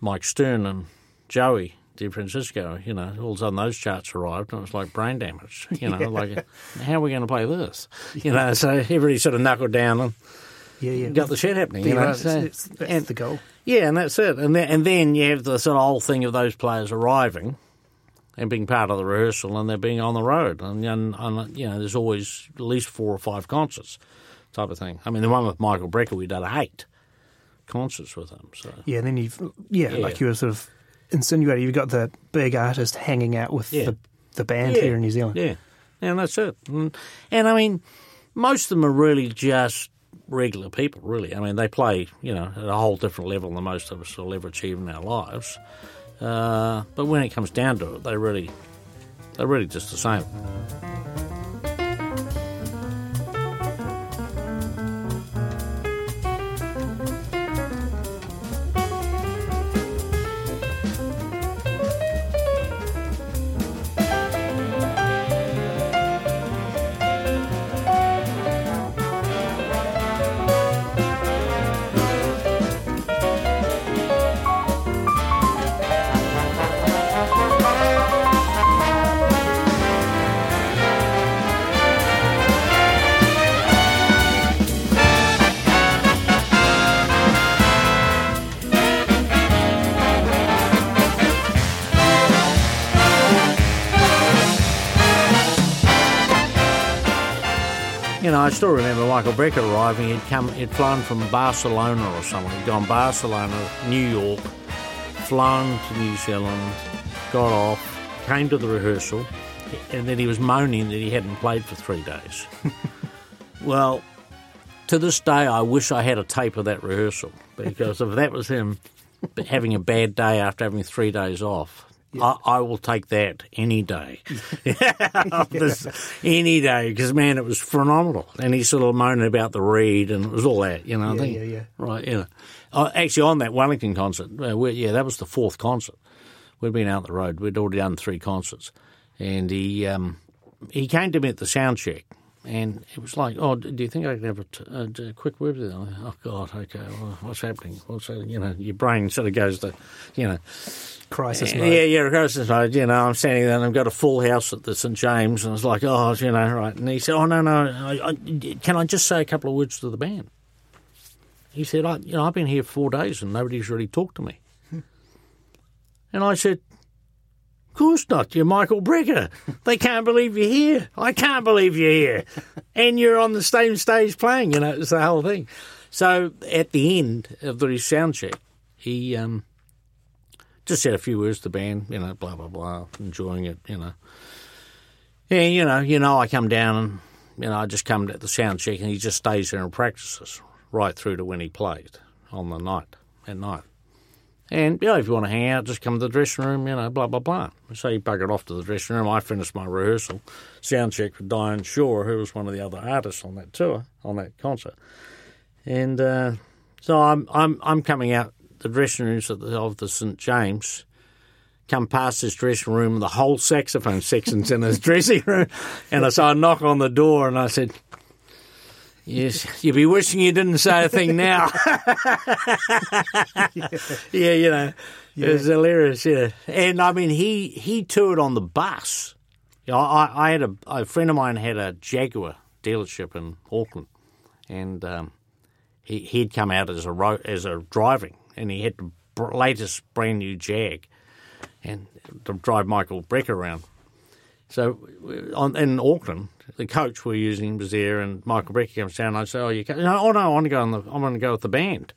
Mike Stern and Joey DeFrancesco. You know, all of a sudden those charts arrived, and it was like brain damage. You know, like how are we going to play this? You know, so everybody sort of knuckled down and yeah, yeah. got the shit happening. Be You know, so- it's- that's and- the goal. yeah, and that's it. And then, and then you have the sort of whole thing of those players arriving and being part of the rehearsal and they're being on the road. And, and, and you know, there's always at least four or five concerts type of thing. I mean, the one with Michael Brecker, we did eight concerts with him. So Yeah, and then you've yeah, Yeah. like you were sort of insinuating, you've got the big artist hanging out with Yeah. the the band Yeah. here in New Zealand. Yeah, and that's it. And, and I mean, most of them are really just regular people, really. I mean, they play, you know, at a whole different level than most of us will ever achieve in our lives. Uh, but when it comes down to it, they really, they're really just the same. Know, I still remember Michael Brecker arriving. He'd come, he'd flown from Barcelona or somewhere. He'd gone Barcelona, New York, flown to New Zealand, got off, came to the rehearsal, and then he was moaning that he hadn't played for three days. well, to this day, I wish I had a tape of that rehearsal because if that was him having a bad day after having three days off, I, I will take that any day. This- any day, because man, it was phenomenal. And he sort of moaning about the reed and it was all that, you know. Yeah, think, yeah, yeah. Right, you know. Uh, actually, on that Wellington concert, uh, we yeah, that was the fourth concert. We'd been out the road. We'd already done three concerts, and he um, he came to me at the sound check, and it was like, "Oh, do you think I can have a, t- a, a quick word with you?" Oh God, okay, well, what's happening? What's that? you know, your brain sort of goes to, you know, Crisis eh, mode. yeah, yeah, crisis mode. You know, I'm standing there and I've got a full house at the St James, and it's like, oh, you know, right. And he said, oh no, no, I, I, can I just say a couple of words to the band? He said, I, you know, I've been here four days and nobody's really talked to me. Hmm. and I said, course not. You're Michael Brecker. They can't believe you're here. I can't believe you're here. and you're on the same stage playing, you know, it's the whole thing. So at the end of the sound check, he um, just said a few words to the band, you know, blah, blah, blah, enjoying it, you know. Yeah, you know, you know, I come down and, you know, I just come to the sound check and he just stays there and practices right through to when he played on the night, at night. And, you know, if you want to hang out, just come to the dressing room, you know, blah, blah, blah. So he buggered off to the dressing room. I finished my rehearsal, sound check with Diane Shaw, who was one of the other artists on that tour, on that concert. And uh, so I'm, I'm, I'm coming out the dressing rooms of the, of the St. James, come past this dressing room, the whole saxophone section's in his dressing room. And I, so I knock on the door and I said, Yes, you'd be wishing you didn't say a thing now. yeah, you know, it was hilarious. Yeah, and I mean, he he toured on the bus. Know, I, I had a, a friend of mine had a Jaguar dealership in Auckland, and um, he he'd come out as a ro- as a driving, and he had the br- latest brand new Jag, and to drive Michael Breck around. So on, in Auckland, the coach we're using was there, and Michael Brecker comes down. And I say, "Oh, you can No, oh no, I want to go on the. I want to go with the band."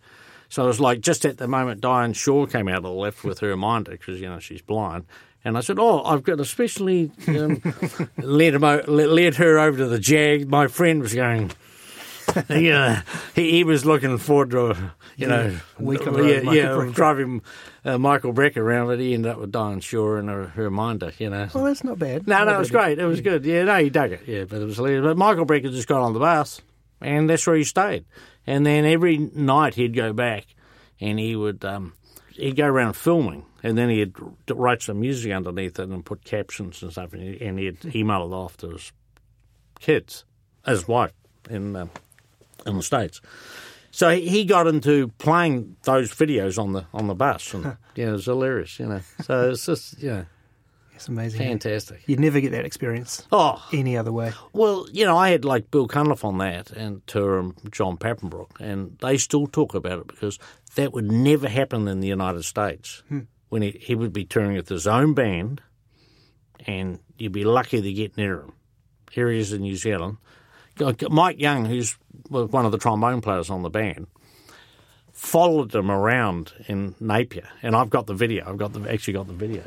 So it was like just at the moment, Diane Shaw came out of the left with her minder because you know she's blind. And I said, "Oh, I've got especially um, led led her over to the Jag." My friend was going, you know, he, he was looking forward to, you know, yeah, Michael yeah, Brecker. driving uh, Michael Breck around, but he ended up with Diane Shaw and her, her minder, you know. Well, that's not bad. No, Not no, it was great. It was good. Yeah, no, he dug it. Yeah, but it was hilarious. But Michael Brecker just got on the bus, and that's where he stayed. And then every night he'd go back, and he would um, he'd go around filming, and then he'd write some music underneath it and put captions and stuff, and, he, and he'd email it off to his kids, his wife in um, in the states. So he got into playing those videos on the on the bus, and yeah, it was hilarious, you know. So it's just yeah, It's amazing. fantastic. You'd never get that experience Oh, any other way. Well, you know, I had like Bill Cunliffe on that and tour and John Papenbrook, and they still talk about it because that would never happen in the United States. Hmm. When he, he would be touring with his own band, and you'd be lucky to get near him. Here he is in New Zealand. Mike Young, who's one of the trombone players on the band, followed them around in Napier, and I've got the video. I've got the actually got the video.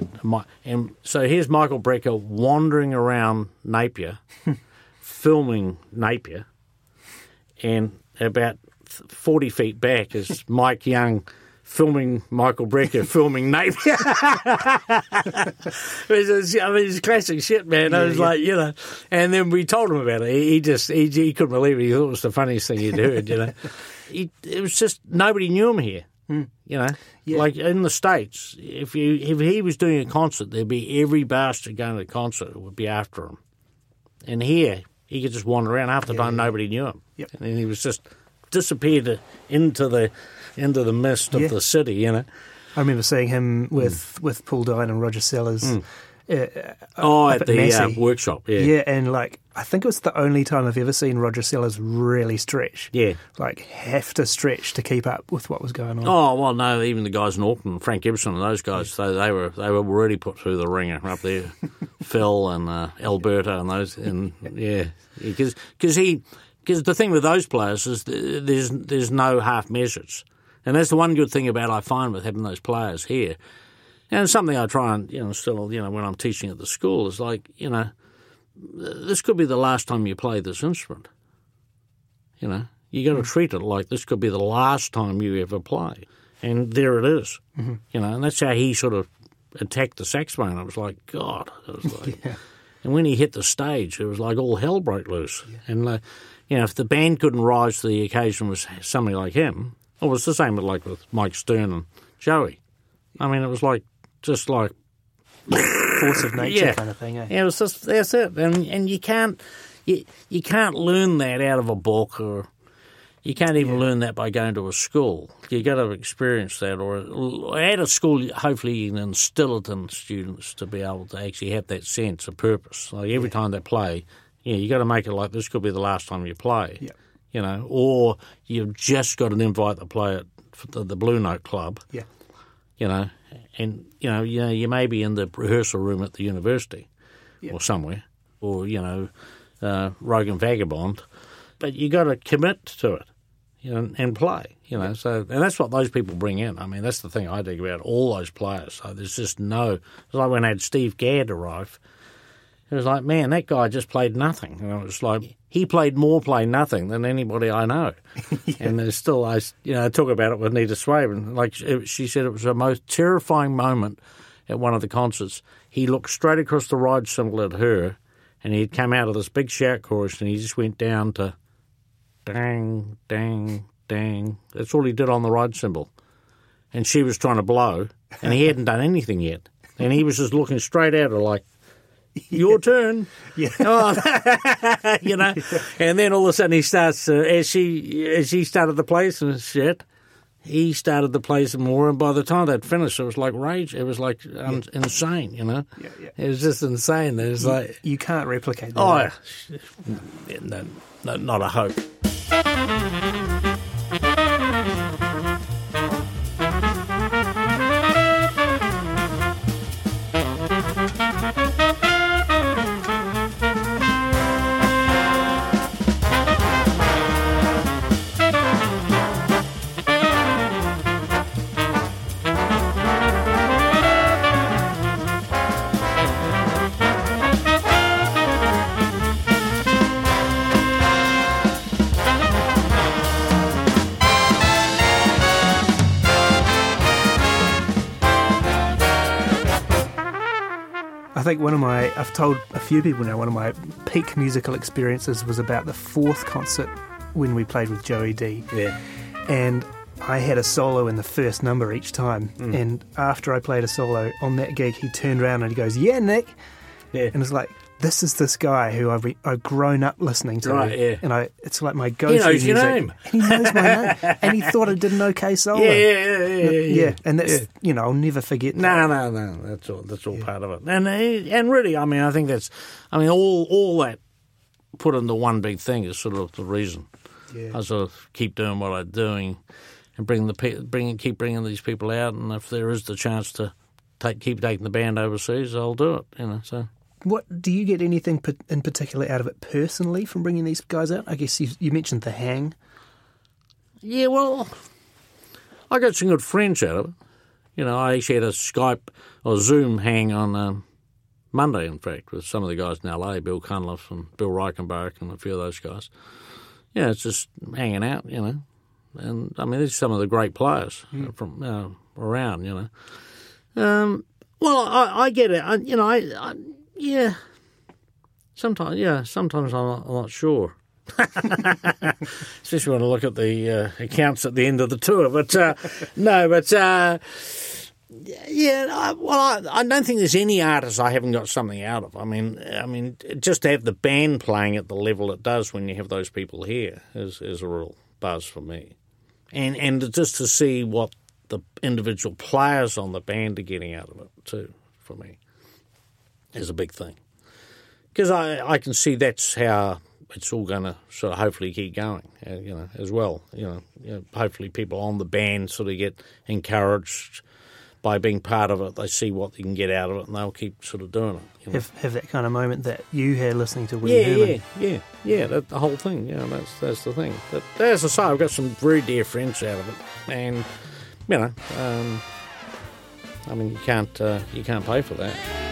And so here's Michael Brecker wandering around Napier, filming Napier, and about forty feet back is Mike Young. Filming Michael Brecker, filming it was, I mean, it's classic shit, man. I was like, you know, and then we told him about it. He, he just, he, he couldn't believe it. He thought it was the funniest thing he'd heard, you know. he, it was just, nobody knew him here, hmm. you know. Like in the States, if you if he was doing a concert, there'd be every bastard going to the concert would be after him. And here, he could just wander around. Half the time, nobody knew him. Yep. And he was just disappeared into the into the mist of Yeah. the city, you know. I remember seeing him with, with Paul Dyne and Roger Sellers oh, up at at the uh, workshop. Yeah. Yeah, and like I think it was the only time I've ever seen Roger Sellers really stretch. Yeah. like have to stretch to keep up with what was going on. Oh well, no. Even the guys in Auckland, Frank Gibson, and those guys, they, they were they were already put through the ringer up there. Phil and uh, Alberta and those, and yeah, because he because the thing with those players is there's there's no half measures, and that's the one good thing about I find with having those players here. And something I try and you know still you know when I'm teaching at the school is like you know this could be the last time you play this instrument. You know, you got to treat it like this could be the last time you ever play, and there it is. You know, and that's how he sort of attacked the saxophone. I was like, God, it was like, and when he hit the stage, it was like all hell broke loose. And uh, you know, if the band couldn't rise to the occasion with somebody like him, it was the same with like with Mike Stern and Joey. I mean, it was like just like Force of nature yeah. kind of thing. Eh? yeah, it was just that's it, and and you can't you you can't learn that out of a book, or you can't even learn that by going to a school. You got to experience that, or at a school, hopefully you can instill it in students to be able to actually have that sense of purpose. Like every time they play, yeah, you got to make it like this could be the last time you play. Yeah. You know, or you've just got an invite to play at the, the Blue Note Club Yeah, you know, and you know, you know, you may be in the rehearsal room at the university or somewhere, or you know, uh, Rogue and Vagabond, but you got to commit to it, you know, and play, you know. So, and that's what those people bring in. I mean, that's the thing I dig about all those players. So there's just no. It's like when I had Steve Gadd arrive. It was like, man, that guy just played nothing. And it was like he played more play nothing than anybody I know. And there's still, I you know, I talk about it with Nita Swaben. Like she she said, it was the most terrifying moment at one of the concerts. He looked straight across the ride cymbal at her, and he'd come out of this big shout chorus, and he just went down to dang, dang, dang. That's all he did on the ride cymbal. And she was trying to blow, and he hadn't done anything yet. And he was just looking straight at her like, your turn. Yeah. Oh, you know. And then all of a sudden he starts, uh, as she as she started the place and shit, he started the place more. And by the time they'd finished, it was like rage. It was like um, insane, you know. Yeah, yeah. It was just insane. It was like, you can't replicate that. oh, yeah, no, no, not a hope. Think one of my, I've told a few people now, one of my peak musical experiences was about the fourth concert when we played with Joey D. Yeah. And I had a solo in the first number each time. Mm. And after I played a solo on that gig, he turned around and he goes, Yeah, Nick. Yeah. And it's like, this is this guy who I've, re- I've grown up listening to. Right, yeah. And I, it's like my go-to knows your music. name. And he knows my name. And he thought I did an okay solo. Yeah, yeah, yeah, yeah, yeah. Yeah, and that's Yeah. you know I'll never forget. that. No, no, no. That's all. That's all part of it. And uh, and really, I mean, I think that's. I mean, all all that put into one big thing is sort of the reason. Yeah. I sort of keep doing what I'm doing, and bring the pe- bring keep bringing these people out. And if there is the chance to take keep taking the band overseas, I'll do it. You know, so. What do you get anything in particular out of it personally from bringing these guys out? I guess you, you mentioned the hang. Yeah, well, I got some good friends out of it. You know, I actually had a Skype or Zoom hang on um, Monday, in fact, with some of the guys in LA, Bill Cunliffe and Bill Reichenbach and a few of those guys. Yeah, it's just hanging out, you know. And I mean, these are some of the great players from uh, around, you know. Um, well, I, I get it. I, you know, I, I yeah. Sometimes, yeah. Sometimes I'm not, I'm not sure especially when I look at the uh, accounts at the end of the tour. But uh, no, but uh, yeah, I, well, I, I don't think there's any artist I haven't got something out of. I mean, I mean, just to have the band playing at the level it does when you have those people here is is a real buzz for me, and and just to see what the individual players on the band are getting out of it too for me. Is a big thing. Because I, I can see that's how it's all going to sort of hopefully keep going, uh, you know, as well. You know, you know, hopefully people on the band sort of get encouraged by being part of it. They see what they can get out of it, and they'll keep sort of doing it. You know? Have, have that kind of moment that you had listening to Willie yeah, Herman. yeah, yeah, yeah. That, the whole thing. Yeah, that's that's the thing. But as I say, I've got some very dear friends out of it, and you know, um, I mean, you can't uh, you can't pay for that.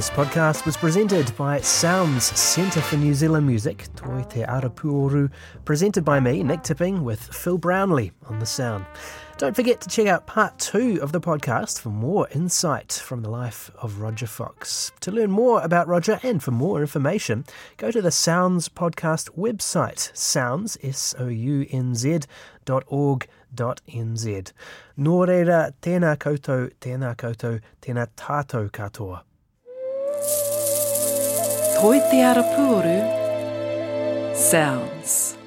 This podcast was presented by SOUNZ Centre for New Zealand Music, Toi Te Arapuoru, presented by me, Nick Tipping, with Phil Brownlee on the sound. Don't forget to check out part two of the podcast for more insight from the life of Rodger Fox. To learn more about Rodger and for more information, go to the SOUNZ Podcast website, SOUNZ, S-O-U-N-Z, dot org dot nz. Nō reira, tēnā koutou, tēnā koutou, tēnā tātou katoa. Toi te ara puoru. SOUNZ.